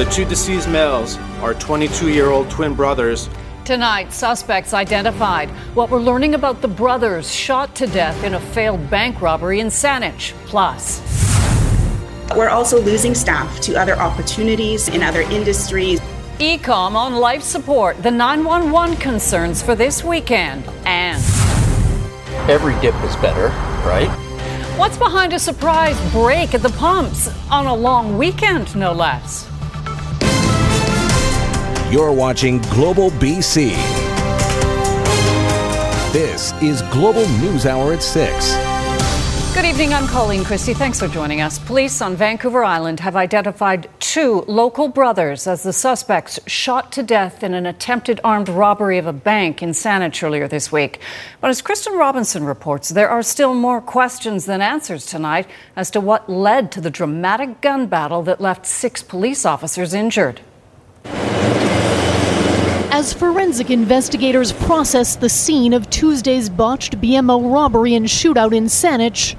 The two deceased males are 22 year old twin brothers. Tonight, suspects identified. What we're learning about the brothers shot to death in a failed bank robbery in Saanich. Plus, we're also losing staff to other opportunities in other industries. E-Comm on life support, the 911 concerns for this weekend, and every dip is better, right? What's behind a surprise break at the pumps on a long weekend, no less? You're watching Global BC. This is Global News Hour at 6. Good evening, I'm Colleen Christie. Thanks for joining us. Police on Vancouver Island have identified two local brothers as the suspects shot to death in an attempted armed robbery of a bank in Saanich earlier this week. But as Kristen Robinson reports, there are still more questions than answers tonight as to what led to the dramatic gun battle that left six police officers injured as forensic investigators process the scene of Tuesday's botched BMO robbery and shootout in Saanich.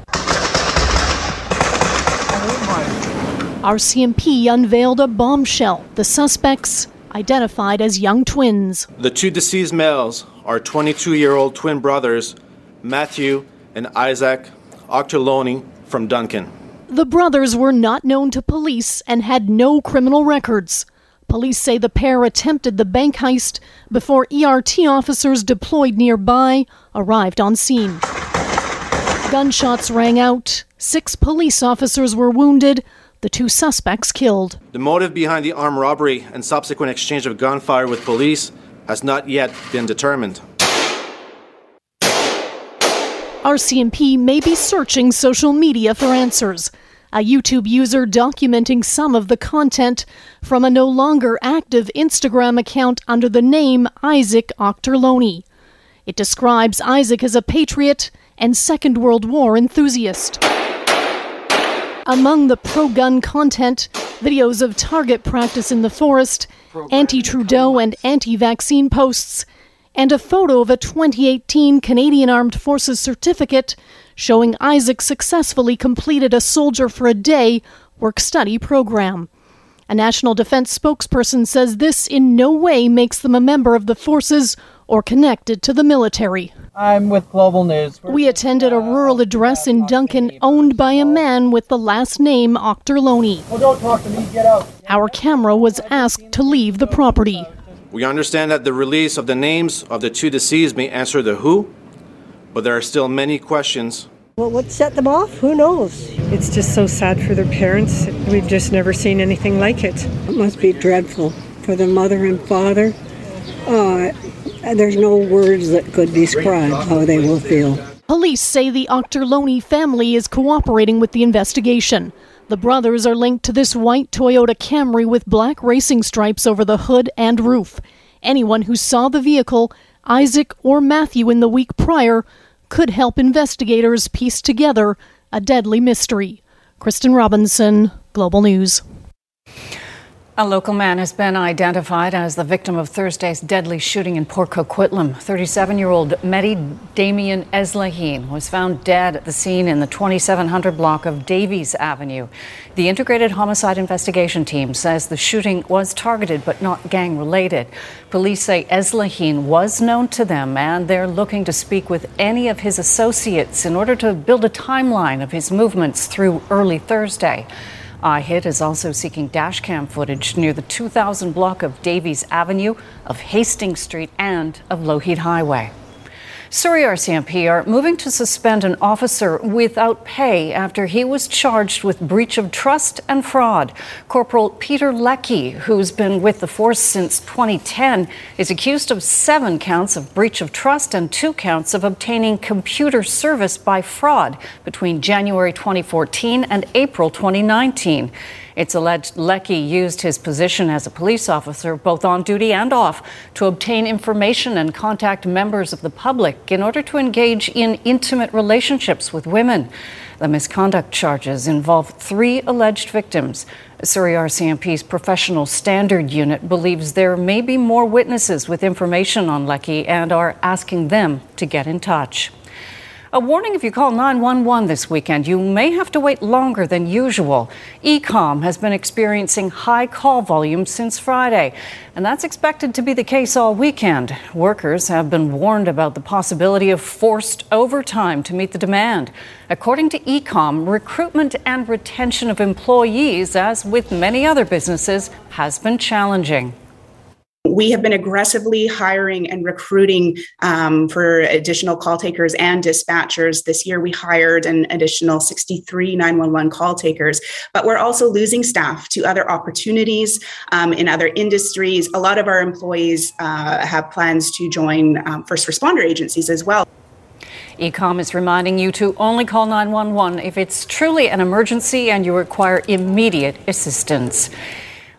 RCMP unveiled a bombshell. The suspects identified as young twins. The two deceased males are 22 year old twin brothers, Matthew and Isaac Auchterlonie from Duncan. The brothers were not known to police and had no criminal records. Police say the pair attempted the bank heist before ERT officers deployed nearby arrived on scene. Gunshots rang out. Six police officers were wounded, the two suspects killed. The motive behind the armed robbery and subsequent exchange of gunfire with police has not yet been determined. RCMP may be searching social media for answers a YouTube user documenting some of the content from a no longer active Instagram account under the name Isaac Auchterlonie. It describes Isaac as a patriot and Second World War enthusiast. Among the pro gun content, videos of target practice in the forest, anti Trudeau and anti vaccine posts, and a photo of a 2018 Canadian Armed Forces certificate showing Isaac successfully completed a Soldier for a Day work study program. A National Defense spokesperson says this in no way makes them a member of the forces or connected to the military. I'm with Global News. We're we attended a uh, rural address in Duncan owned by a man with the last name Auchterlonie. Oh, don't talk to me, get out. Our camera was asked to leave the property. We understand that the release of the names of the two deceased may answer the who, but there are still many questions. Well, what set them off? Who knows? It's just so sad for their parents. We've just never seen anything like it. It must be dreadful for the mother and father. Uh, there's no words that could describe how they will feel. Police say the Auchterlonie family is cooperating with the investigation. The brothers are linked to this white Toyota Camry with black racing stripes over the hood and roof. Anyone who saw the vehicle, Isaac or Matthew in the week prior, could help investigators piece together a deadly mystery. Kristen Robinson, Global News. A local man has been identified as the victim of Thursday's deadly shooting in Port Coquitlam. 37 year old Mehdi Damien Eslahine was found dead at the scene in the 2700 block of Davies Avenue. The Integrated Homicide Investigation Team says the shooting was targeted but not gang related. Police say Eslahine was known to them and they're looking to speak with any of his associates in order to build a timeline of his movements through early Thursday. IHIT is also seeking dashcam footage near the 2000 block of Davies Avenue, of Hastings Street, and of Lougheed Highway. Surrey RCMP are moving to suspend an officer without pay after he was charged with breach of trust and fraud. Corporal Peter Leckie, who's been with the force since 2010, is accused of seven counts of breach of trust and two counts of obtaining computer service by fraud between January 2014 and April 2019. It's alleged Lecky used his position as a police officer, both on duty and off, to obtain information and contact members of the public in order to engage in intimate relationships with women. The misconduct charges involve three alleged victims. Surrey RCMP's professional standard unit believes there may be more witnesses with information on Lecky and are asking them to get in touch. A warning if you call 911 this weekend, you may have to wait longer than usual. E-Comm has been experiencing high call volume since Friday, and that's expected to be the case all weekend. Workers have been warned about the possibility of forced overtime to meet the demand. According to E-Comm, recruitment and retention of employees, as with many other businesses, has been challenging. We have been aggressively hiring and recruiting um, for additional call takers and dispatchers. This year, we hired an additional 63 911 call takers, but we're also losing staff to other opportunities um, in other industries. A lot of our employees uh, have plans to join um, first responder agencies as well. E-Comm is reminding you to only call 911 if it's truly an emergency and you require immediate assistance.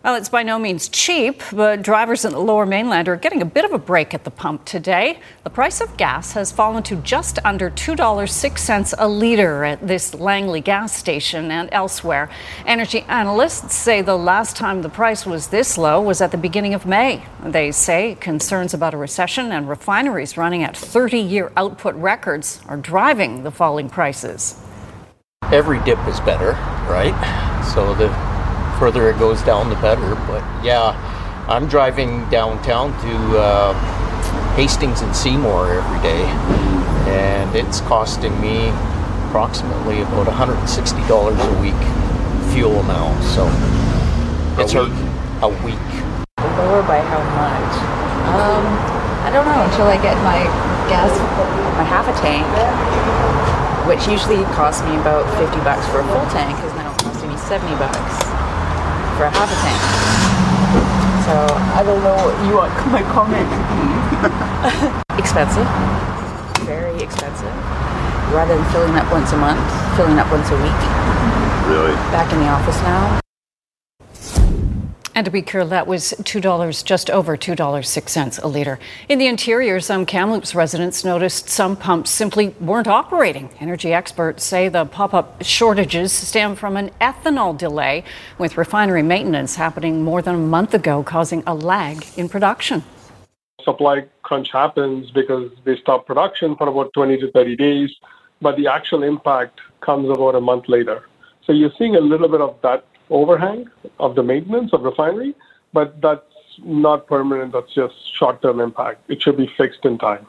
Well, it's by no means cheap, but drivers in the lower mainland are getting a bit of a break at the pump today. The price of gas has fallen to just under $2.06 a litre at this Langley gas station and elsewhere. Energy analysts say the last time the price was this low was at the beginning of May. They say concerns about a recession and refineries running at 30 year output records are driving the falling prices. Every dip is better, right? So the further it goes down, the better. But yeah, I'm driving downtown to uh, Hastings and Seymour every day, and it's costing me approximately about $160 a week fuel amount. So it's a week. a week. Lower by how much? Um, I don't know until I get my gas, my half a tank, which usually costs me about 50 bucks for a full tank, is now costing me 70 bucks for a half a tank. So I don't know what you want my comment to be. expensive, very expensive. Rather than filling up once a month, filling up once a week. Really? Back in the office now. And to be clear, that was $2, just over $2.06 a litre. In the interior, some Kamloops residents noticed some pumps simply weren't operating. Energy experts say the pop up shortages stem from an ethanol delay, with refinery maintenance happening more than a month ago, causing a lag in production. Supply crunch happens because they stop production for about 20 to 30 days, but the actual impact comes about a month later. So you're seeing a little bit of that overhang of the maintenance of refinery, but that's not permanent. That's just short-term impact. It should be fixed in time.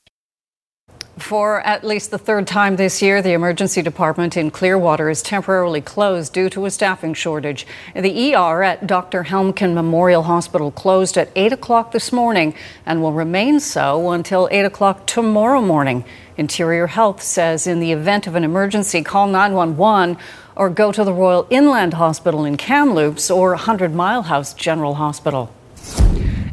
For at least the third time this year, the emergency department in Clearwater is temporarily closed due to a staffing shortage. The ER at Dr. Helmcken Memorial Hospital closed at 8 o'clock this morning and will remain so until 8 o'clock tomorrow morning. Interior Health says in the event of an emergency, call 911 or go to the Royal Inland Hospital in Kamloops or 100 Mile House General Hospital.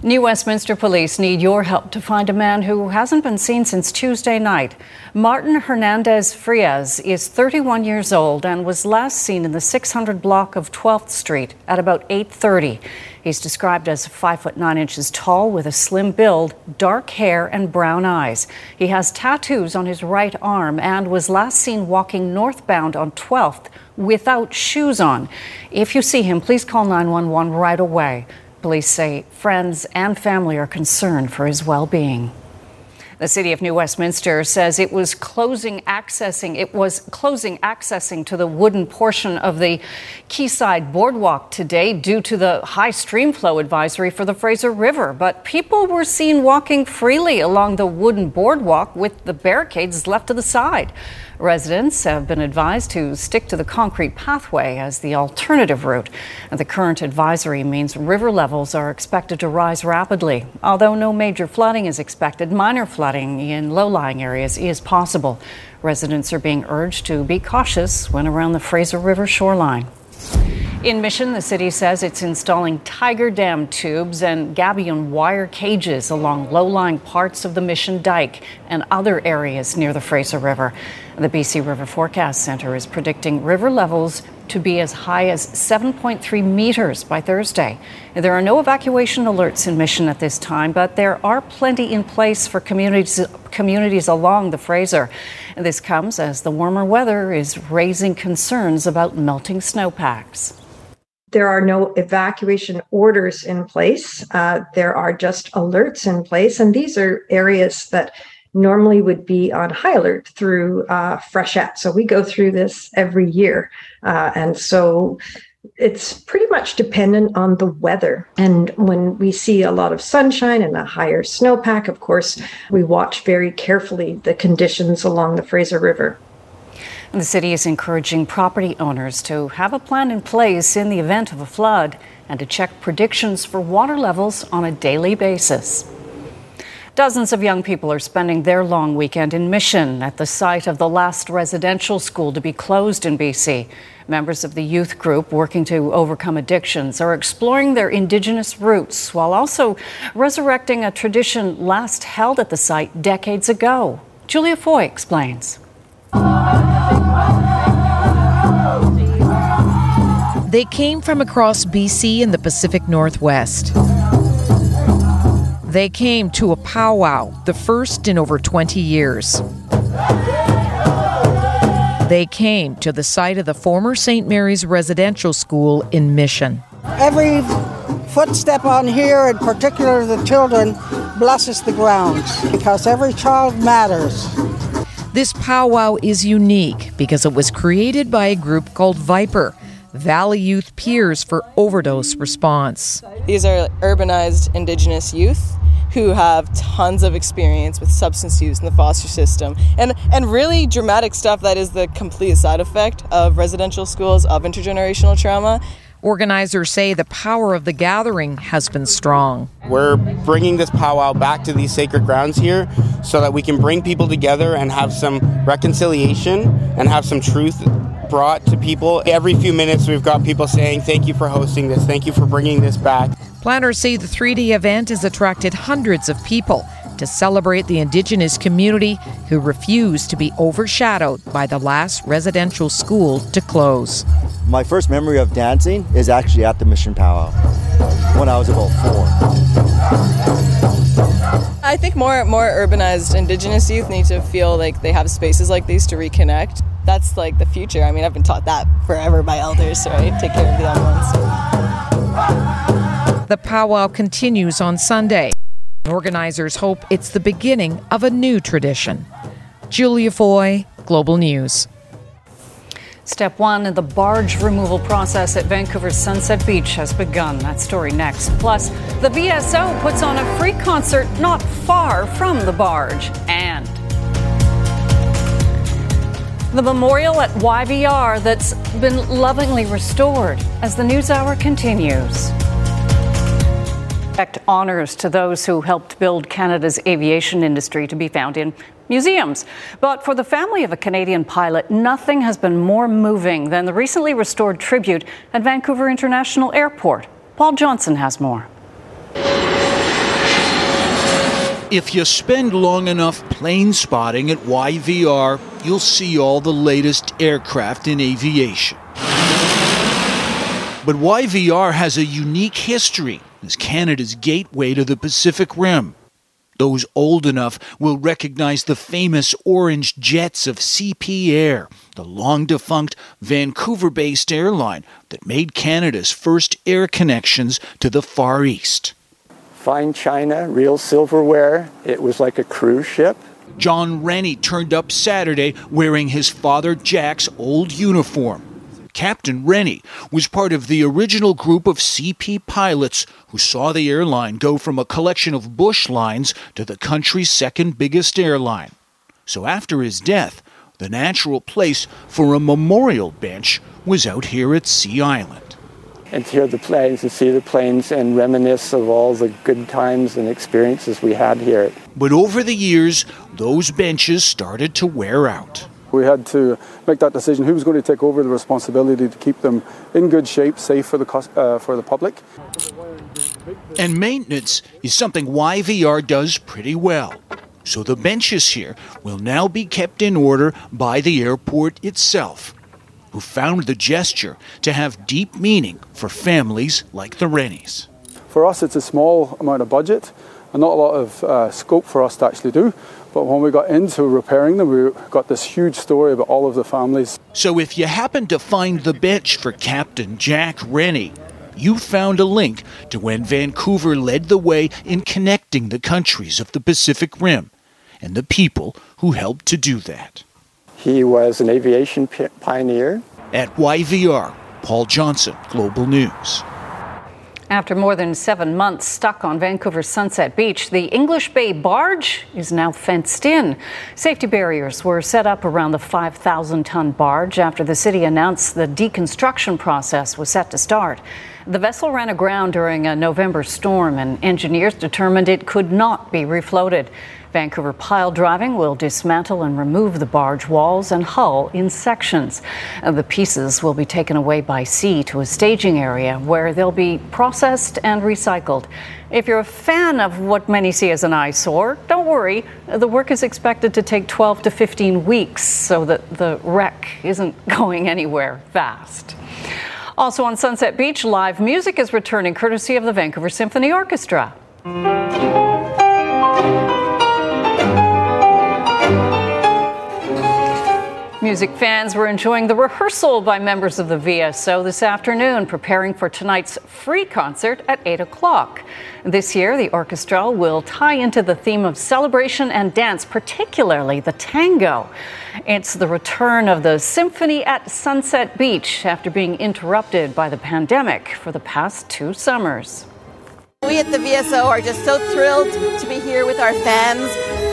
New Westminster Police need your help to find a man who hasn't been seen since Tuesday night. Martin Hernandez Frias is 31 years old and was last seen in the 600 block of 12th Street at about 8:30. He's described as 5 foot 9 inches tall with a slim build, dark hair and brown eyes. He has tattoos on his right arm and was last seen walking northbound on 12th without shoes on. If you see him, please call 911 right away. Police say friends and family are concerned for his well being. The city of New Westminster says it was closing accessing it was closing accessing to the wooden portion of the Quayside Boardwalk today due to the high stream flow advisory for the Fraser River. But people were seen walking freely along the wooden boardwalk with the barricades left to the side. Residents have been advised to stick to the concrete pathway as the alternative route. The current advisory means river levels are expected to rise rapidly. Although no major flooding is expected, minor flooding in low lying areas is possible. Residents are being urged to be cautious when around the Fraser River shoreline. In Mission, the city says it's installing Tiger Dam tubes and gabion wire cages along low lying parts of the Mission Dike and other areas near the Fraser River. The BC River Forecast Centre is predicting river levels to be as high as 7.3 meters by Thursday. There are no evacuation alerts in Mission at this time, but there are plenty in place for communities, communities along the Fraser. This comes as the warmer weather is raising concerns about melting snowpacks. There are no evacuation orders in place. Uh, there are just alerts in place. And these are areas that normally would be on high alert through uh, freshet. So we go through this every year. Uh, and so it's pretty much dependent on the weather. And when we see a lot of sunshine and a higher snowpack, of course, we watch very carefully the conditions along the Fraser River. The city is encouraging property owners to have a plan in place in the event of a flood and to check predictions for water levels on a daily basis. Dozens of young people are spending their long weekend in Mission at the site of the last residential school to be closed in BC. Members of the youth group working to overcome addictions are exploring their Indigenous roots while also resurrecting a tradition last held at the site decades ago. Julia Foy explains. They came from across BC and the Pacific Northwest. They came to a powwow, the first in over 20 years. They came to the site of the former St. Mary's Residential School in Mission. Every footstep on here, in particular the children, blesses the ground because every child matters. This powwow is unique because it was created by a group called Viper, Valley Youth Peers for Overdose Response. These are urbanized Indigenous youth who have tons of experience with substance use in the foster system and, and really dramatic stuff that is the complete side effect of residential schools of intergenerational trauma. Organizers say the power of the gathering has been strong. We're bringing this powwow back to these sacred grounds here so that we can bring people together and have some reconciliation and have some truth brought to people. Every few minutes, we've got people saying, Thank you for hosting this, thank you for bringing this back. Planners say the three day event has attracted hundreds of people to celebrate the Indigenous community who refuse to be overshadowed by the last residential school to close. My first memory of dancing is actually at the Mission Powwow when I was about four. I think more more urbanized indigenous youth need to feel like they have spaces like these to reconnect. That's like the future. I mean, I've been taught that forever by elders, right? Take care of the young ones. The powwow continues on Sunday. Organizers hope it's the beginning of a new tradition. Julia Foy, Global News. Step one in the barge removal process at Vancouver's Sunset Beach has begun. That story next. Plus, the VSO puts on a free concert not far from the barge. And the memorial at YVR that's been lovingly restored as the news hour continues honors to those who helped build Canada's aviation industry to be found in museums. But for the family of a Canadian pilot, nothing has been more moving than the recently restored tribute at Vancouver International Airport. Paul Johnson has more. If you spend long enough plane spotting at YVR, you'll see all the latest aircraft in aviation. But YVR has a unique history as Canada's gateway to the Pacific Rim. Those old enough will recognize the famous orange jets of CP Air, the long defunct Vancouver based airline that made Canada's first air connections to the Far East. Fine china, real silverware. It was like a cruise ship. John Rennie turned up Saturday wearing his father Jack's old uniform. Captain Rennie was part of the original group of CP pilots who saw the airline go from a collection of bush lines to the country's second biggest airline. So after his death, the natural place for a memorial bench was out here at Sea Island. And to hear the planes, and see the planes, and reminisce of all the good times and experiences we had here. But over the years, those benches started to wear out. We had to make that decision who was going to take over the responsibility to keep them in good shape, safe for the, uh, for the public. And maintenance is something YVR does pretty well. So the benches here will now be kept in order by the airport itself, who found the gesture to have deep meaning for families like the Rennies. For us, it's a small amount of budget and not a lot of uh, scope for us to actually do. But when we got into repairing them, we got this huge story about all of the families. So if you happen to find the bench for Captain Jack Rennie, you found a link to when Vancouver led the way in connecting the countries of the Pacific Rim and the people who helped to do that. He was an aviation pioneer. At YVR, Paul Johnson, Global News. After more than seven months stuck on Vancouver's Sunset Beach, the English Bay barge is now fenced in. Safety barriers were set up around the 5,000 ton barge after the city announced the deconstruction process was set to start. The vessel ran aground during a November storm, and engineers determined it could not be refloated. Vancouver Pile Driving will dismantle and remove the barge walls and hull in sections. Uh, the pieces will be taken away by sea to a staging area where they'll be processed and recycled. If you're a fan of what many see as an eyesore, don't worry. The work is expected to take 12 to 15 weeks so that the wreck isn't going anywhere fast. Also on Sunset Beach, live music is returning courtesy of the Vancouver Symphony Orchestra. Music fans were enjoying the rehearsal by members of the VSO this afternoon, preparing for tonight's free concert at 8 o'clock. This year, the orchestra will tie into the theme of celebration and dance, particularly the tango. It's the return of the Symphony at Sunset Beach after being interrupted by the pandemic for the past two summers. We at the VSO are just so thrilled to be here with our fans.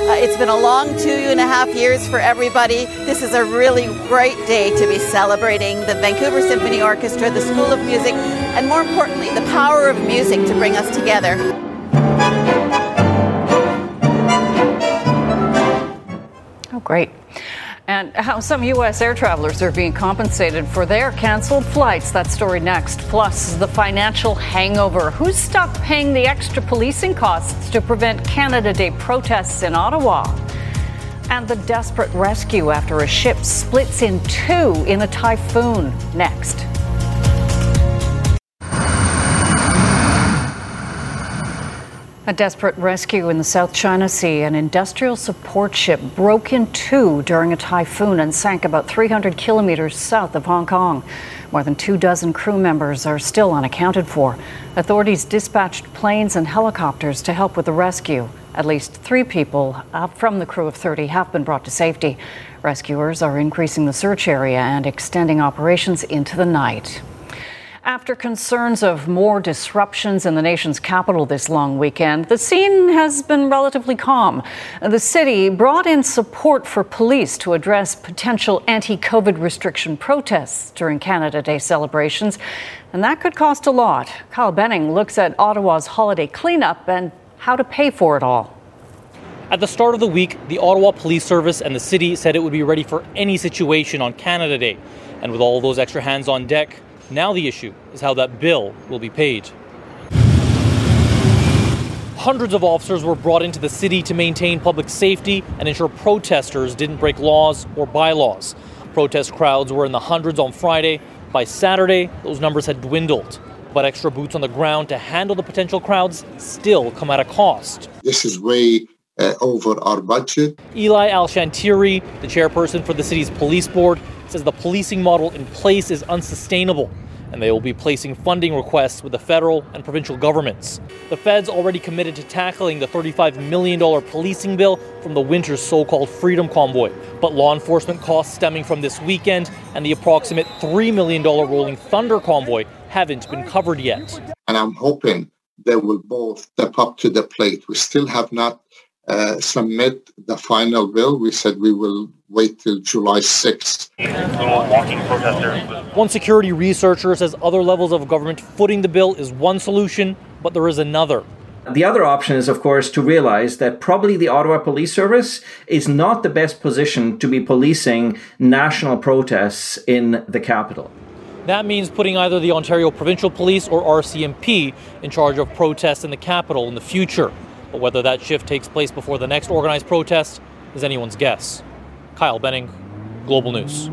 Uh, it's been a long two and a half years for everybody. This is a really great day to be celebrating the Vancouver Symphony Orchestra, the School of Music, and more importantly, the power of music to bring us together. Oh, great and how some U.S. air travelers are being compensated for their canceled flights. That story next. Plus, the financial hangover. Who's stuck paying the extra policing costs to prevent Canada Day protests in Ottawa? And the desperate rescue after a ship splits in two in a typhoon. Next. A desperate rescue in the South China Sea. An industrial support ship broke in two during a typhoon and sank about 300 kilometers south of Hong Kong. More than two dozen crew members are still unaccounted for. Authorities dispatched planes and helicopters to help with the rescue. At least three people uh, from the crew of 30 have been brought to safety. Rescuers are increasing the search area and extending operations into the night. After concerns of more disruptions in the nation's capital this long weekend, the scene has been relatively calm. The city brought in support for police to address potential anti COVID restriction protests during Canada Day celebrations, and that could cost a lot. Kyle Benning looks at Ottawa's holiday cleanup and how to pay for it all. At the start of the week, the Ottawa Police Service and the city said it would be ready for any situation on Canada Day. And with all those extra hands on deck, now the issue is how that bill will be paid. Hundreds of officers were brought into the city to maintain public safety and ensure protesters didn't break laws or bylaws. Protest crowds were in the hundreds on Friday. By Saturday, those numbers had dwindled. But extra boots on the ground to handle the potential crowds still come at a cost. This is way uh, over our budget. Eli El-Chantiry, the chairperson for the city's police board, says the policing model in place is unsustainable and they will be placing funding requests with the federal and provincial governments. The feds already committed to tackling the $35 million policing bill from the winter's so called Freedom Convoy. But law enforcement costs stemming from this weekend and the approximate $3 million Rolling Thunder Convoy haven't been covered yet. And I'm hoping they will both step up to the plate. We still have not uh, submit the final bill. We said we will wait till July 6th. One security researcher says other levels of government footing the bill is one solution, but there is another. The other option is, of course, to realize that probably the Ottawa Police Service is not the best position to be policing national protests in the capital. That means putting either the Ontario Provincial Police or RCMP in charge of protests in the capital in the future. But whether that shift takes place before the next organized protest is anyone's guess. Kyle Benning, Global News.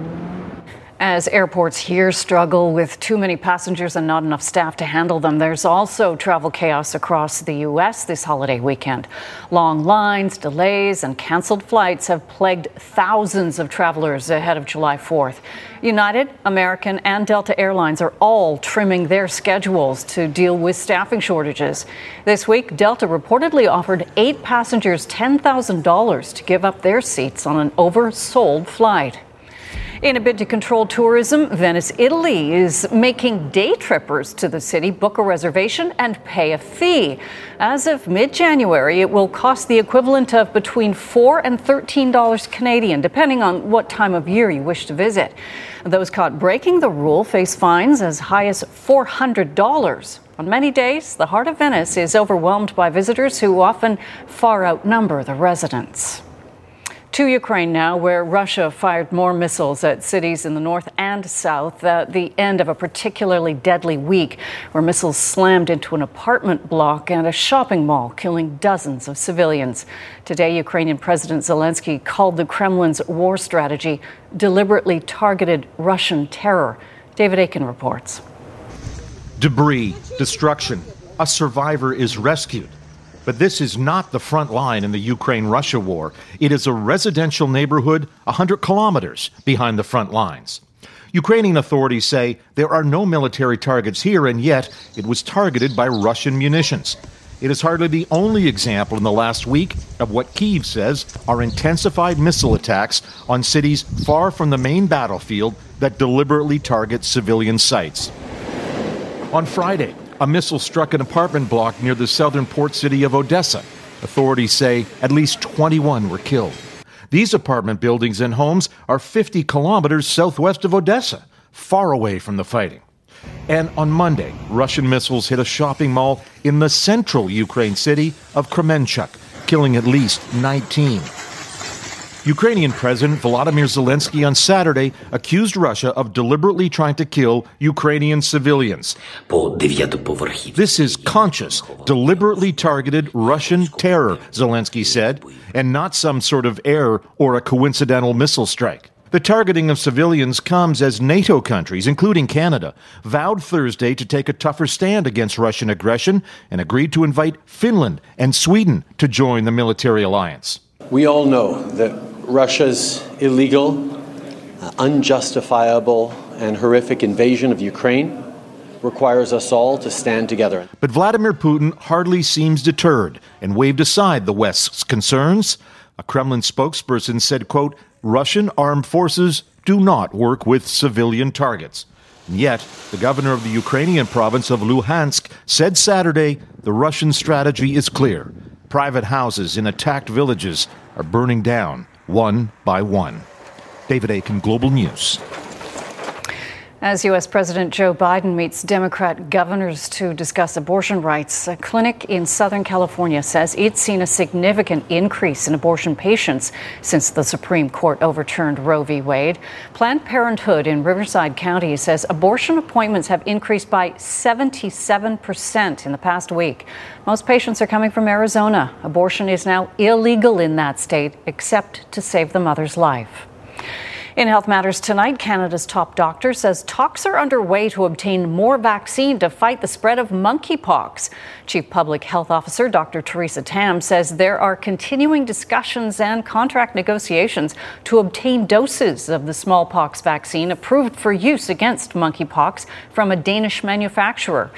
As airports here struggle with too many passengers and not enough staff to handle them, there's also travel chaos across the U.S. this holiday weekend. Long lines, delays, and canceled flights have plagued thousands of travelers ahead of July 4th. United, American, and Delta Airlines are all trimming their schedules to deal with staffing shortages. This week, Delta reportedly offered eight passengers $10,000 to give up their seats on an oversold flight. In a bid to control tourism, Venice, Italy is making day trippers to the city book a reservation and pay a fee. As of mid January, it will cost the equivalent of between 4 and $13 Canadian, depending on what time of year you wish to visit. Those caught breaking the rule face fines as high as $400. On many days, the heart of Venice is overwhelmed by visitors who often far outnumber the residents. To Ukraine now, where Russia fired more missiles at cities in the north and south at the end of a particularly deadly week, where missiles slammed into an apartment block and a shopping mall, killing dozens of civilians. Today, Ukrainian President Zelensky called the Kremlin's war strategy deliberately targeted Russian terror. David Akin reports. Debris, destruction. A survivor is rescued. But this is not the front line in the Ukraine Russia war. It is a residential neighborhood 100 kilometers behind the front lines. Ukrainian authorities say there are no military targets here, and yet it was targeted by Russian munitions. It is hardly the only example in the last week of what Kiev says are intensified missile attacks on cities far from the main battlefield that deliberately target civilian sites. On Friday, a missile struck an apartment block near the southern port city of Odessa. Authorities say at least 21 were killed. These apartment buildings and homes are 50 kilometers southwest of Odessa, far away from the fighting. And on Monday, Russian missiles hit a shopping mall in the central Ukraine city of Kremenchuk, killing at least 19. Ukrainian President Volodymyr Zelensky on Saturday accused Russia of deliberately trying to kill Ukrainian civilians. This is conscious, deliberately targeted Russian terror, Zelensky said, and not some sort of error or a coincidental missile strike. The targeting of civilians comes as NATO countries, including Canada, vowed Thursday to take a tougher stand against Russian aggression and agreed to invite Finland and Sweden to join the military alliance. We all know that Russia's illegal, uh, unjustifiable, and horrific invasion of Ukraine requires us all to stand together. But Vladimir Putin hardly seems deterred and waved aside the West's concerns. A Kremlin spokesperson said, quote, Russian armed forces do not work with civilian targets. And yet, the governor of the Ukrainian province of Luhansk said Saturday the Russian strategy is clear. Private houses in attacked villages are burning down one by one. David Akin, Global News. As U.S. President Joe Biden meets Democrat governors to discuss abortion rights, a clinic in Southern California says it's seen a significant increase in abortion patients since the Supreme Court overturned Roe v. Wade. Planned Parenthood in Riverside County says abortion appointments have increased by 77% in the past week. Most patients are coming from Arizona. Abortion is now illegal in that state, except to save the mother's life. In Health Matters tonight, Canada's top doctor says talks are underway to obtain more vaccine to fight the spread of monkeypox. Chief Public Health Officer Dr. Theresa Tam says there are continuing discussions and contract negotiations to obtain doses of the smallpox vaccine approved for use against monkeypox from a Danish manufacturer.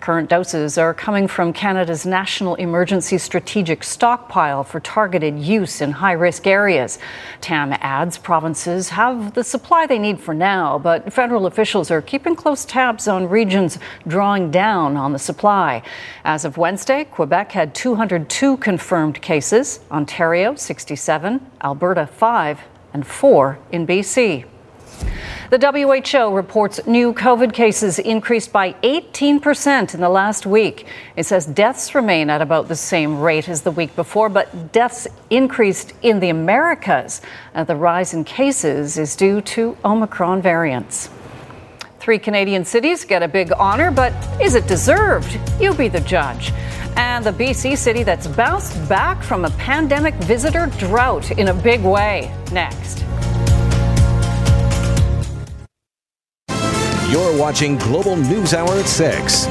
Current doses are coming from Canada's National Emergency Strategic Stockpile for targeted use in high risk areas. Tam adds provinces have the supply they need for now, but federal officials are keeping close tabs on regions drawing down on the supply. As of Wednesday, Quebec had 202 confirmed cases, Ontario 67, Alberta 5, and 4 in BC. The WHO reports new COVID cases increased by 18% in the last week. It says deaths remain at about the same rate as the week before, but deaths increased in the Americas. Uh, the rise in cases is due to Omicron variants. Three Canadian cities get a big honor, but is it deserved? You be the judge. And the BC city that's bounced back from a pandemic visitor drought in a big way. Next. You're watching Global News Hour at 6.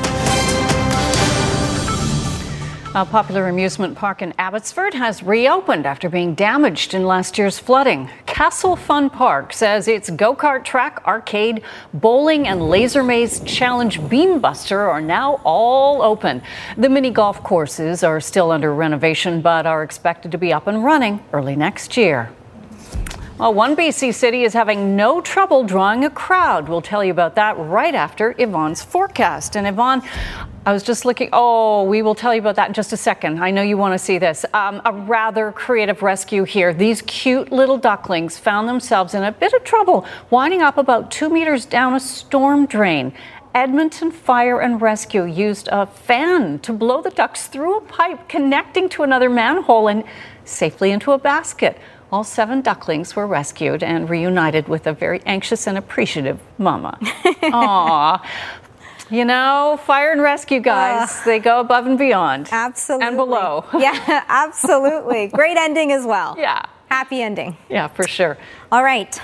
A popular amusement park in Abbotsford has reopened after being damaged in last year's flooding. Castle Fun Park says its go kart track, arcade, bowling, and laser maze challenge Beambuster are now all open. The mini golf courses are still under renovation but are expected to be up and running early next year. Well, one BC city is having no trouble drawing a crowd. We'll tell you about that right after Yvonne's forecast. And Yvonne, I was just looking. Oh, we will tell you about that in just a second. I know you want to see this. Um, a rather creative rescue here. These cute little ducklings found themselves in a bit of trouble, winding up about two meters down a storm drain. Edmonton Fire and Rescue used a fan to blow the ducks through a pipe connecting to another manhole and safely into a basket. All seven ducklings were rescued and reunited with a very anxious and appreciative mama. Aww. You know, fire and rescue guys, uh, they go above and beyond. Absolutely. And below. Yeah, absolutely. Great ending as well. Yeah. Happy ending. Yeah, for sure. All right.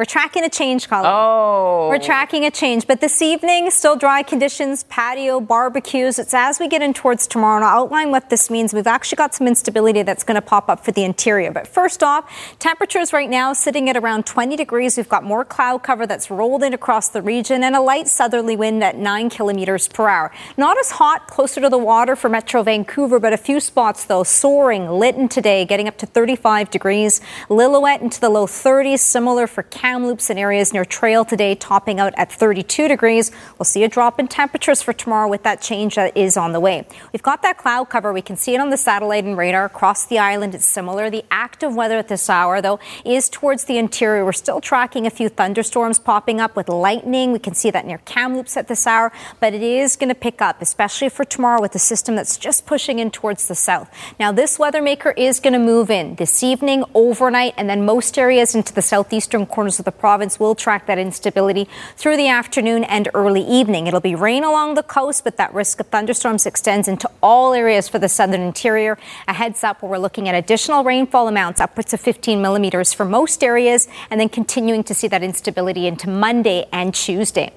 We're tracking a change, Colin. Oh. We're tracking a change. But this evening, still dry conditions, patio, barbecues. It's as we get in towards tomorrow, and I'll outline what this means. We've actually got some instability that's going to pop up for the interior. But first off, temperatures right now sitting at around 20 degrees. We've got more cloud cover that's rolled in across the region and a light southerly wind at 9 kilometers per hour. Not as hot closer to the water for Metro Vancouver, but a few spots, though, soaring. Lytton today, getting up to 35 degrees. Lillooet into the low 30s, similar for Canada. Kamloops and areas near Trail today, topping out at 32 degrees. We'll see a drop in temperatures for tomorrow with that change that is on the way. We've got that cloud cover. We can see it on the satellite and radar across the island. It's similar. The active weather at this hour, though, is towards the interior. We're still tracking a few thunderstorms popping up with lightning. We can see that near Kamloops at this hour, but it is going to pick up, especially for tomorrow with the system that's just pushing in towards the south. Now, this weather maker is going to move in this evening, overnight, and then most areas into the southeastern corners the province will track that instability through the afternoon and early evening. It'll be rain along the coast, but that risk of thunderstorms extends into all areas for the southern interior. A heads up where we're looking at additional rainfall amounts upwards of 15 millimeters for most areas, and then continuing to see that instability into Monday and Tuesday.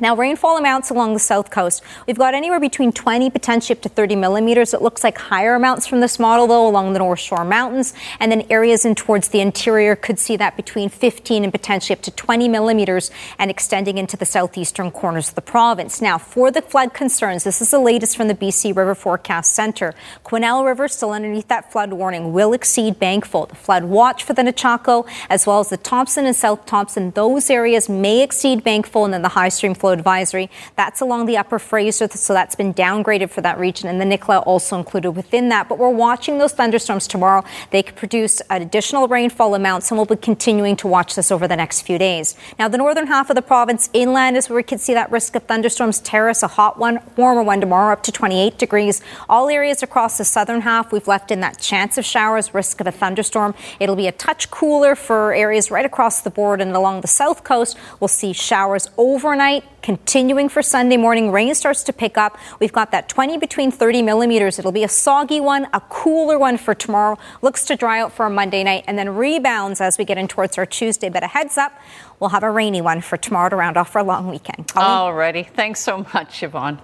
Now, rainfall amounts along the south coast, we've got anywhere between 20, potentially up to 30 millimeters. It looks like higher amounts from this model, though, along the North Shore Mountains. And then areas in towards the interior could see that between 15 and potentially up to 20 millimeters and extending into the southeastern corners of the province. Now, for the flood concerns, this is the latest from the BC River Forecast Center. Quesnel River, still underneath that flood warning, will exceed bankfull. The flood watch for the Nechako, as well as the Thompson and South Thompson, those areas may exceed bankfull, and then the high stream advisory. That's along the upper Fraser, so that's been downgraded for that region, and the Nicola also included within that. But we're watching those thunderstorms tomorrow. They could produce additional rainfall amounts, and we'll be continuing to watch this over the next few days. Now, the northern half of the province, inland, is where we could see that risk of thunderstorms. Terrace, a hot one, warmer one tomorrow, up to 28 degrees. All areas across the southern half, we've left in that chance of showers, risk of a thunderstorm. It'll be a touch cooler for areas right across the board, and along the south coast, we'll see showers overnight Continuing for Sunday morning, rain starts to pick up. We've got that 20 between 30 millimeters. It'll be a soggy one, a cooler one for tomorrow. Looks to dry out for a Monday night and then rebounds as we get in towards our Tuesday. But a heads up, we'll have a rainy one for tomorrow to round off for a long weekend. Alrighty. Thanks so much, Yvonne.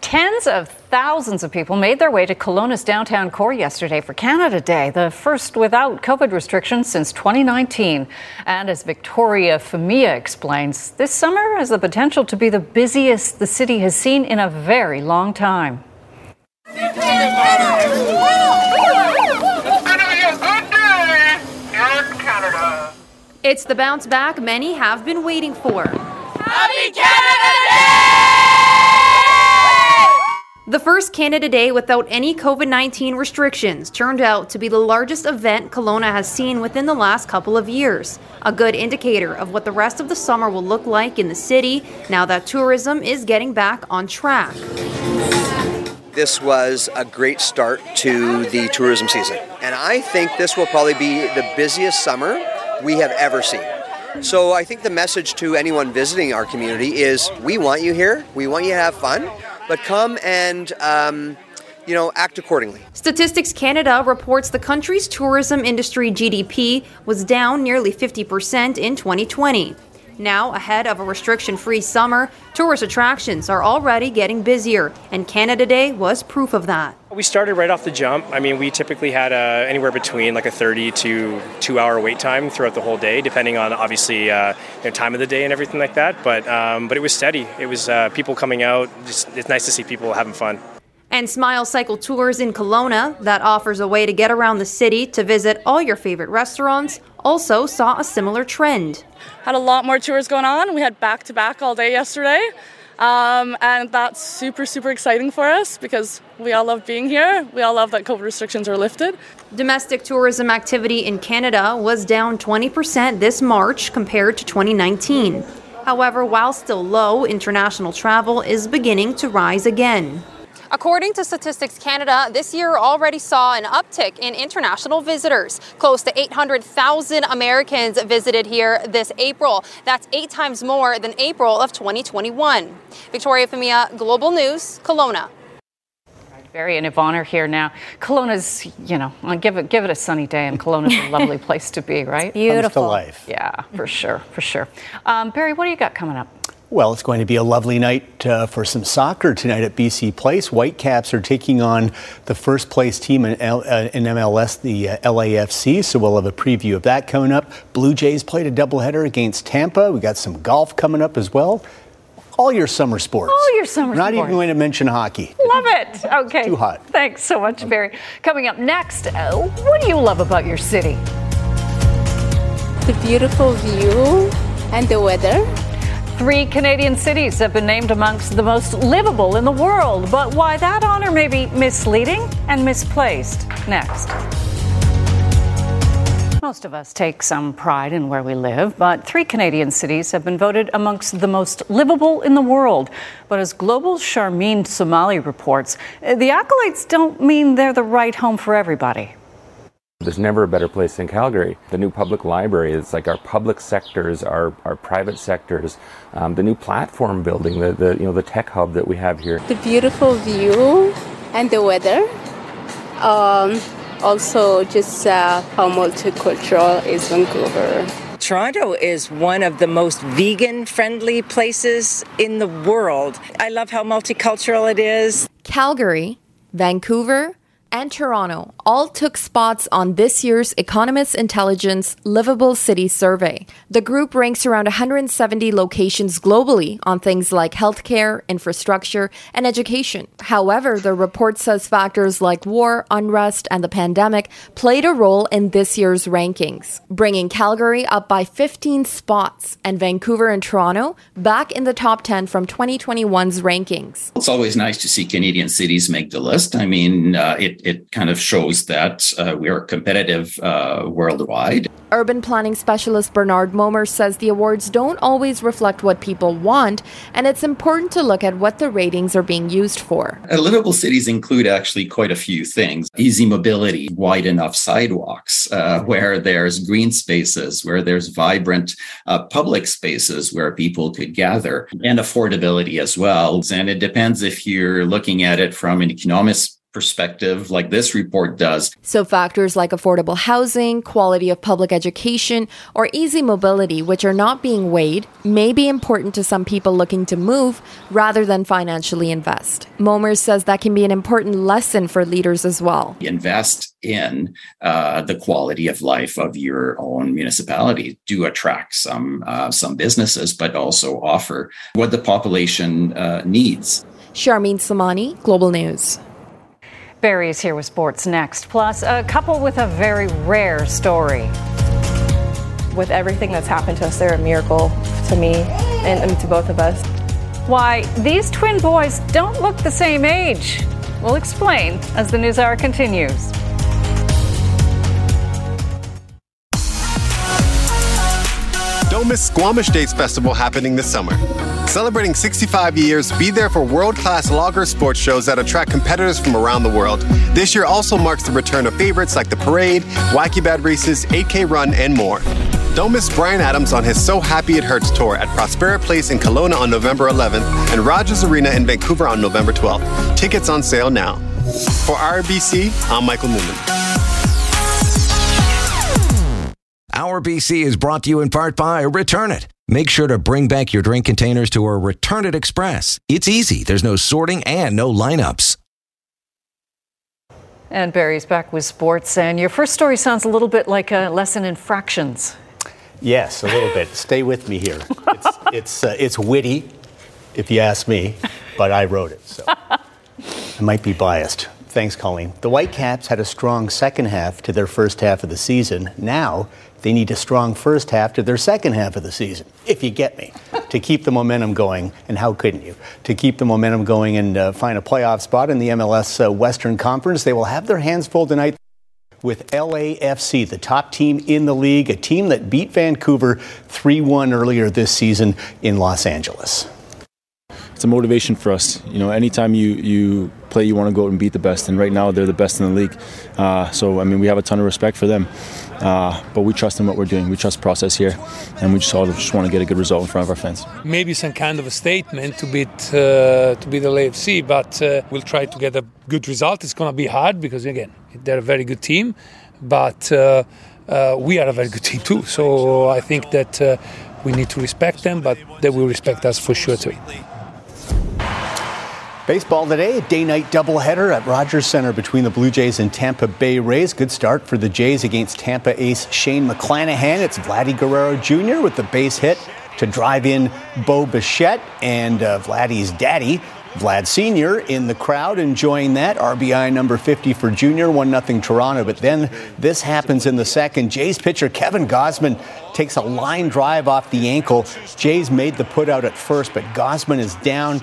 Tens of thousands of people made their way to Kelowna's downtown core yesterday for Canada Day, the first without COVID restrictions since 2019. And as Victoria Femia explains, this summer has the potential to be the busiest the city has seen in a very long time. It's the bounce back many have been waiting for. Happy Canada Day! The first Canada Day without any COVID 19 restrictions turned out to be the largest event Kelowna has seen within the last couple of years. A good indicator of what the rest of the summer will look like in the city now that tourism is getting back on track. This was a great start to the tourism season, and I think this will probably be the busiest summer we have ever seen. So I think the message to anyone visiting our community is we want you here, we want you to have fun, but come and um, you know, act accordingly. Statistics Canada reports the country's tourism industry GDP was down nearly 50% in 2020. Now, ahead of a restriction free summer, tourist attractions are already getting busier, and Canada Day was proof of that. We started right off the jump. I mean, we typically had uh, anywhere between like a 30 to two hour wait time throughout the whole day, depending on obviously uh, you know, time of the day and everything like that. But um, but it was steady. It was uh, people coming out. Just, it's nice to see people having fun. And Smile Cycle Tours in Kelowna, that offers a way to get around the city to visit all your favorite restaurants, also saw a similar trend. Had a lot more tours going on. We had back to back all day yesterday. Um, and that's super, super exciting for us because we all love being here. We all love that COVID restrictions are lifted. Domestic tourism activity in Canada was down 20% this March compared to 2019. However, while still low, international travel is beginning to rise again. According to Statistics Canada, this year already saw an uptick in international visitors. Close to 800,000 Americans visited here this April. That's eight times more than April of 2021. Victoria Femia, Global News, Kelowna. Barry and Yvonne are here now. Kelowna's, you know, give it give it a sunny day, and Kelowna's a lovely place to be, right? Beautiful. Comes to life. Yeah, for sure, for sure. Um, Barry, what do you got coming up? Well, it's going to be a lovely night uh, for some soccer tonight at BC Place. Whitecaps are taking on the first place team in, L- uh, in MLS, the uh, LAFC. So we'll have a preview of that coming up. Blue Jays played a doubleheader against Tampa. We got some golf coming up as well. All your summer sports. All your summer Not sports. Not even going to mention hockey. Love it. Okay. Too hot. Thanks so much, Barry. Coming up next, uh, what do you love about your city? The beautiful view and the weather. Three Canadian cities have been named amongst the most livable in the world, but why that honor may be misleading and misplaced. Next. Most of us take some pride in where we live, but three Canadian cities have been voted amongst the most livable in the world. But as Global Charmine Somali reports, the accolades don't mean they're the right home for everybody. There's never a better place than Calgary. The new public library, it's like our public sectors, our, our private sectors, um, the new platform building, the, the, you know, the tech hub that we have here. The beautiful view and the weather. Um, also, just uh, how multicultural is Vancouver. Toronto is one of the most vegan friendly places in the world. I love how multicultural it is. Calgary, Vancouver, and Toronto all took spots on this year's Economist Intelligence Livable City Survey. The group ranks around 170 locations globally on things like healthcare, infrastructure, and education. However, the report says factors like war, unrest, and the pandemic played a role in this year's rankings, bringing Calgary up by 15 spots and Vancouver and Toronto back in the top 10 from 2021's rankings. It's always nice to see Canadian cities make the list. I mean, uh, it it kind of shows that uh, we are competitive uh, worldwide. Urban planning specialist Bernard Momer says the awards don't always reflect what people want, and it's important to look at what the ratings are being used for. Uh, livable cities include actually quite a few things easy mobility, wide enough sidewalks, uh, where there's green spaces, where there's vibrant uh, public spaces where people could gather, and affordability as well. And it depends if you're looking at it from an economist perspective like this report does. So, factors like affordable housing, quality of public education, or easy mobility, which are not being weighed, may be important to some people looking to move rather than financially invest. Momers says that can be an important lesson for leaders as well. Invest in uh, the quality of life of your own municipality. Do attract some uh, some businesses, but also offer what the population uh, needs. Charmine Samani, Global News. Barry is here with sports next. Plus, a couple with a very rare story. With everything that's happened to us, they're a miracle to me and, and to both of us. Why these twin boys don't look the same age. We'll explain as the news hour continues. Don't miss Squamish Days Festival happening this summer. Celebrating 65 years, be there for world class logger sports shows that attract competitors from around the world. This year also marks the return of favorites like the Parade, Wacky Bed Races, 8K Run, and more. Don't miss Bryan Adams on his So Happy It Hurts tour at Prospera Place in Kelowna on November 11th and Rogers Arena in Vancouver on November 12th. Tickets on sale now. For RBC, I'm Michael Newman. Our BC is brought to you in part by Return It. Make sure to bring back your drink containers to our Return It Express. It's easy, there's no sorting and no lineups. And Barry's back with sports. And your first story sounds a little bit like a lesson in fractions. Yes, a little bit. Stay with me here. It's, it's, uh, it's witty, if you ask me, but I wrote it, so I might be biased. Thanks, Colleen. The Whitecaps had a strong second half to their first half of the season. Now they need a strong first half to their second half of the season, if you get me, to keep the momentum going. And how couldn't you? To keep the momentum going and uh, find a playoff spot in the MLS uh, Western Conference, they will have their hands full tonight with LAFC, the top team in the league, a team that beat Vancouver 3 1 earlier this season in Los Angeles it's a motivation for us. You know, anytime you you play, you want to go out and beat the best, and right now they're the best in the league. Uh, so I mean, we have a ton of respect for them, uh, but we trust in what we're doing. We trust process here, and we just all just want to get a good result in front of our fans. Maybe some kind of a statement to beat uh, to beat the LAFC, but uh, we'll try to get a good result. It's going to be hard because again, they're a very good team, but. Uh, uh, we are a very good team too, so I think that we need to respect them, but they will respect us for sure too. Baseball today, a day night doubleheader at Rogers Center between the Blue Jays and Tampa Bay Rays. Good start for the Jays against Tampa ace Shane McClanahan. It's Vladdy Guerrero Jr. with the base hit to drive in Bo Bichette and uh, Vladdy's daddy. Vlad Sr. in the crowd enjoying that. RBI number 50 for Junior, 1 0 Toronto. But then this happens in the second. Jays pitcher Kevin Gausman takes a line drive off the ankle. Jays made the put out at first, but Gausman is down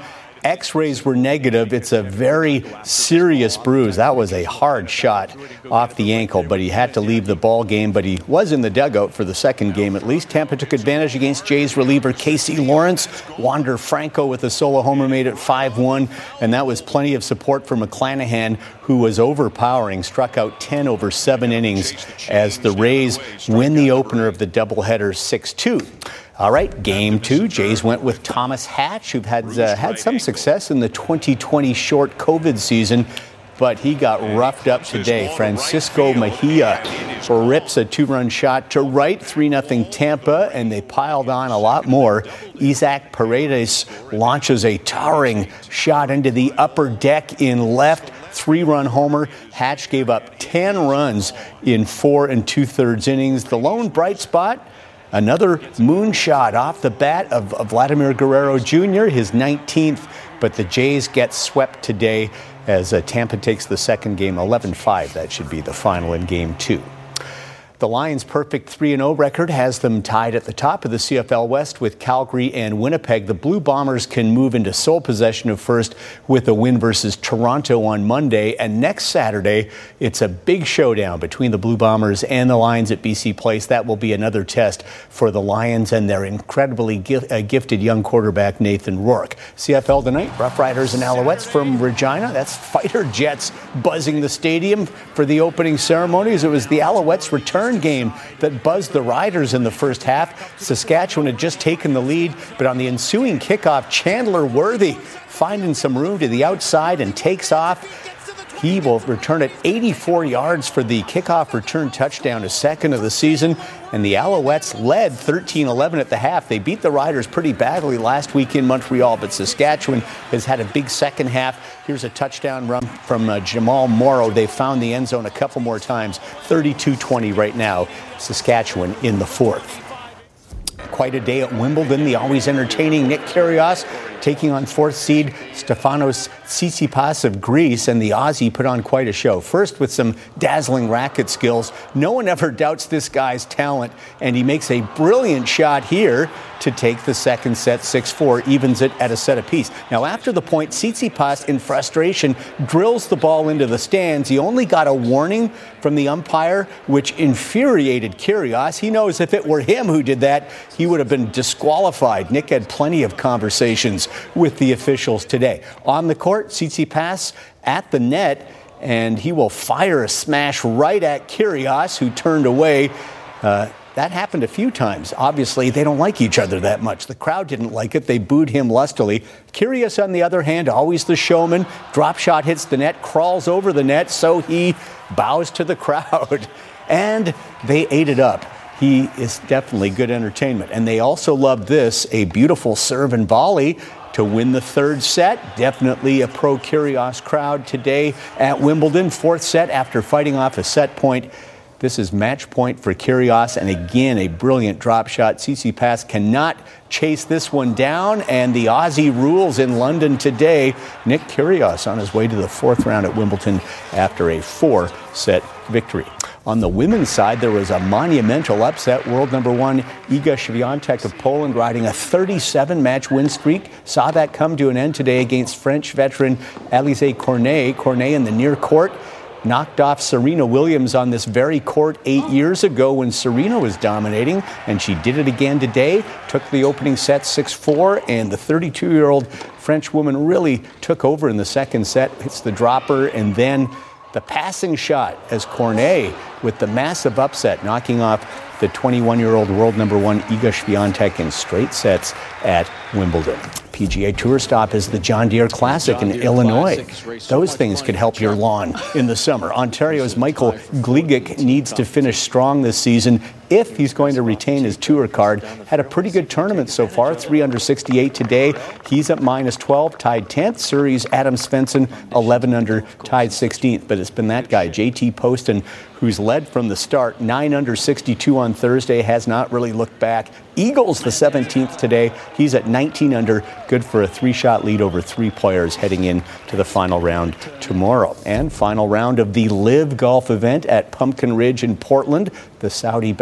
X rays were negative. It's a very serious bruise. That was a hard shot off the ankle, but he had to leave the ball game. But he was in the dugout for the second game at least. Tampa took advantage against Jays reliever Casey Lawrence. Wander Franco with a solo homer made it 5 1, and that was plenty of support for McClanahan, who was overpowering, struck out 10 over seven innings as the Rays win the opener of the doubleheader 6 2. All right, game two. Jays went with Thomas Hatch, who had uh, had some success in the 2020 short COVID season, but he got roughed up today. Francisco Mejia rips a two-run shot to right, 3-0 Tampa, and they piled on a lot more. Isaac Paredes launches a towering shot into the upper deck in left three run homer. Hatch gave up 10 runs in four and two thirds innings. The lone bright spot Another moonshot off the bat of, of Vladimir Guerrero Jr., his 19th, but the Jays get swept today as uh, Tampa takes the second game 11 5. That should be the final in game two. The Lions' perfect 3 0 record has them tied at the top of the CFL West with Calgary and Winnipeg. The Blue Bombers can move into sole possession of first with a win versus Toronto on Monday. And next Saturday, it's a big showdown between the Blue Bombers and the Lions at BC Place. That will be another test for the Lions and their incredibly uh, gifted young quarterback, Nathan Rourke. CFL tonight, Rough Riders and Alouettes from Regina. That's fighter jets buzzing the stadium for the opening ceremonies. It was the Alouettes' return return game that buzzed the Riders in the first half. Saskatchewan had just taken the lead, but on the ensuing kickoff, Chandler Worthy finding some room to the outside and takes off. He will return at 84 yards for the kickoff return touchdown, a second of the season. And the Alouettes led 13 11 at the half. They beat the Riders pretty badly last week in Montreal, but Saskatchewan has had a big second half. Here's a touchdown run from uh, Jamal Morrow. They found the end zone a couple more times. 32 20 right now. Saskatchewan in the fourth. Quite a day at Wimbledon. The always entertaining Nick Kyrgios taking on fourth seed Stefanos Tsitsipas of Greece, and the Aussie put on quite a show. First, with some dazzling racket skills. No one ever doubts this guy's talent, and he makes a brilliant shot here to take the second set 6 4, evens it at a set apiece. Now, after the point, Tsitsipas, in frustration, drills the ball into the stands. He only got a warning from the umpire, which infuriated Kyrgios. He knows if it were him who did that, he would have been disqualified. Nick had plenty of conversations with the officials today. On the court, Tsitsipas at the net, and he will fire a smash right at Kyrgios, who turned away. Uh, that happened a few times. Obviously, they don't like each other that much. The crowd didn't like it. They booed him lustily. Kyrgios, on the other hand, always the showman. Drop shot hits the net, crawls over the net, so he bows to the crowd. And they ate it up. he is definitely good entertainment. And they also love this a beautiful serve and volley to win the third set. Definitely a pro Kyrgios crowd today at Wimbledon. Fourth set after fighting off a set point. This is match point for Kyrgios, and again, a brilliant drop shot. Tsitsipas cannot chase this one down, and the Aussie rules in London today. Nick Kyrgios on his way to the fourth round at Wimbledon after a four set victory. On the women's side, there was a monumental upset. World number one Iga Swiatek of Poland riding a 37 match win streak. Saw that come to an end today against French veteran Alizé Cornet. Cornet in the near court knocked off Serena Williams on this very court eight years ago when Serena was dominating, and she did it again today. Took the opening set 6 4, and the 32 year old French woman really took over in the second set, hits the dropper, and then the passing shot as Cornet with the massive upset, knocking off the 21 year old world number one Iga Swiatek in straight sets at Wimbledon. PGA Tour stop is the John Deere Classic John in Deere Illinois. Those things could help your lawn in the summer. Ontario's Michael Gligic needs to finish strong this season if he's going to retain his tour card. Had a pretty good tournament so far, 3 under 68 today. He's at minus 12, tied 10th. Surrey's Adam Svensson, 11 under, tied 16th. But it's been that guy, JT Poston, who's led from the start, 9 under 62 on Thursday, has not really looked back. Eagles, the 17th today. He's at 19 under, good for a three shot lead over three players heading in to the final round tomorrow. And final round of the Live Golf event at Pumpkin Ridge in Portland, the Saudi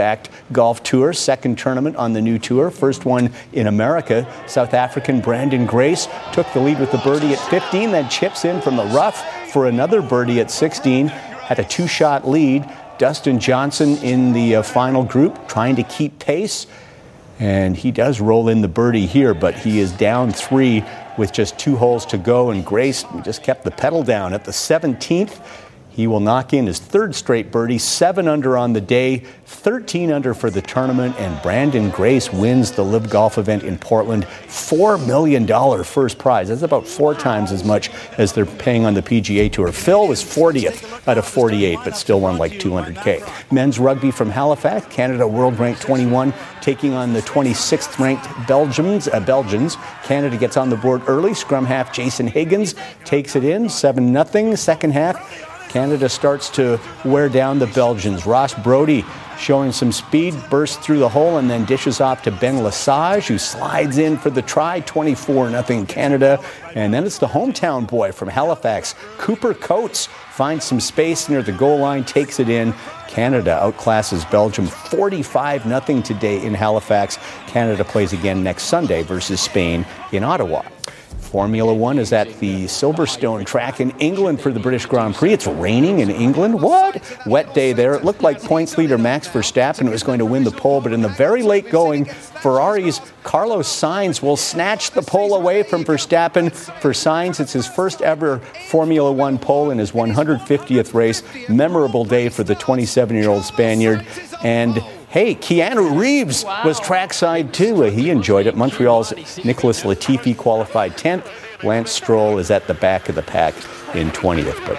golf tour, second tournament on the new tour, first one in America. South African Branden Grace took the lead with the birdie at 15, then chips in from the rough for another birdie at 16, had a two shot lead. Dustin Johnson in the uh, final group trying to keep pace. And he does roll in the birdie here, but he is down three with just two holes to go. And Grace just kept the pedal down at the 17th. He will knock in his third straight birdie, seven under on the day, 13 under for the tournament, and Branden Grace wins the Live Golf event in Portland. $4 million first prize. That's about four times as much as they're paying on the PGA Tour. Phil was 40th out of 48, but still won like 200K. Men's rugby from Halifax, Canada world ranked 21, taking on the 26th ranked Belgians. Uh, Belgians. Canada gets on the board early. Scrum half Jason Higgins takes it in, 7 0. Second half, Canada starts to wear down the Belgians. Ross Braude showing some speed, bursts through the hole, and then dishes off to Ben Lesage, who slides in for the try, 24 0 Canada. And then it's the hometown boy from Halifax, Cooper Coats, finds some space near the goal line, takes it in. Canada outclasses Belgium 45 0 today in Halifax. Canada plays again next Sunday versus Spain in Ottawa. Formula One is at the Silverstone track in England for the British Grand Prix. It's raining in England. What? Wet day there. It looked like points leader Max Verstappen was going to win the pole, but in the very late going, Ferrari's Carlos Sainz will snatch the pole away from Verstappen. For Sainz, it's his first ever Formula One pole in his 150th race. Memorable day for the 27 year old Spaniard. And Hey, Keanu Reeves wow. was trackside too. He enjoyed it. Montreal's Nicholas Latifi qualified 10th. Lance Stroll is at the back of the pack in 20th. But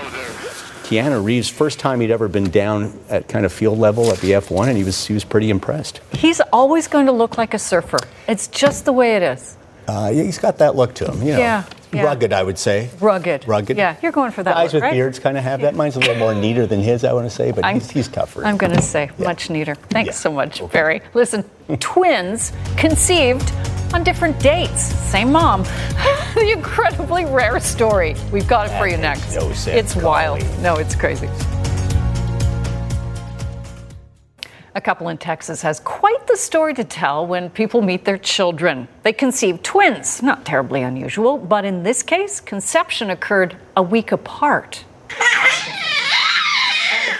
Keanu Reeves, first time he'd ever been down at kind of field level at the F1, and he was he was pretty impressed. He's always going to look like a surfer. It's just the way it is. Uh, he's got that look to him. You know, yeah, yeah. Rugged, I would say. Rugged. Rugged. Yeah, you're going for that. Guys look, with right? beards kind of have that. Mine's a little more neater than his, I want to say, but he's, he's, tougher. I'm going to say yeah. much neater. Thanks yeah. so much, okay. Barry. Listen, twins conceived on different dates. Same mom. the incredibly rare story. We've got it that for you next. No it's wild. No, it's crazy. A couple in Texas has quite the story to tell when people meet their children. They conceive twins, not terribly unusual, but in this case, conception occurred a week apart.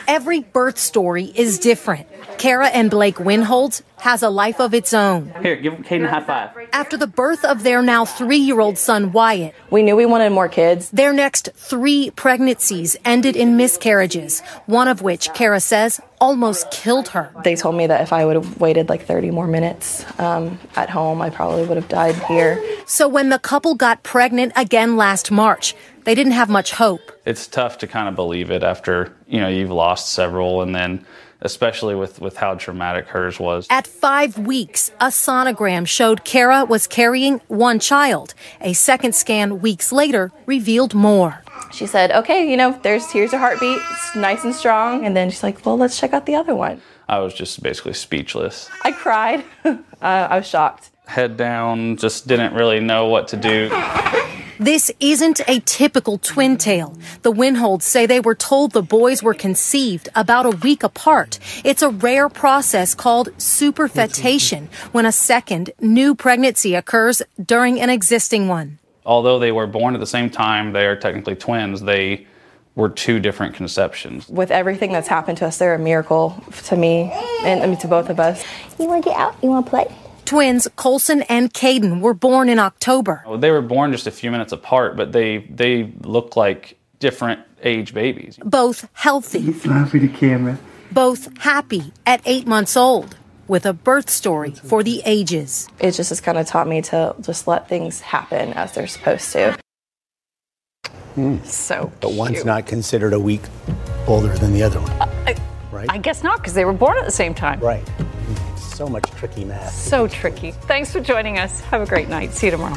Every birth story is different. Kara and Blake Winhold's has a life of its own. Here, give Caden a high five. After the birth of their now three year old son, Wyatt, we knew we wanted more kids. Their next three pregnancies ended in miscarriages, one of which, Kara says, almost killed her. They told me that if I would have waited like 30 more minutes um, at home, I probably would have died here. So when the couple got pregnant again last March, they didn't have much hope. It's tough to kind of believe it after, you know, you've lost several and then especially with, with how traumatic hers was. At five weeks, a sonogram showed Kara was carrying one child. A second scan weeks later revealed more. She said, okay, you know, there's here's her heartbeat. It's nice and strong. And then she's like, well, let's check out the other one. I was just basically speechless. I cried. uh, I was shocked. Head down, just didn't really know what to do. This isn't a typical twin tale. The Winholds say they were told the boys were conceived about a week apart. It's a rare process called superfetation when a second new pregnancy occurs during an existing one. Although they were born at the same time, they are technically twins. They were two different conceptions. With everything that's happened to us, they're a miracle to me and I mean to both of us. You want to get out? You want to play? Twins Colson and Caden were born in October. They were born just a few minutes apart, but they they look like different age babies. Both healthy. Smile for the camera. Both happy at eight months old, with a birth story for the ages. It just has kind of taught me to just let things happen as they're supposed to. Mm. So, but one's not considered a week older than the other one, I, right? I guess not, because they were born at the same time. Right. So much tricky math. So tricky. Thanks for joining us. Have a great night. See you tomorrow.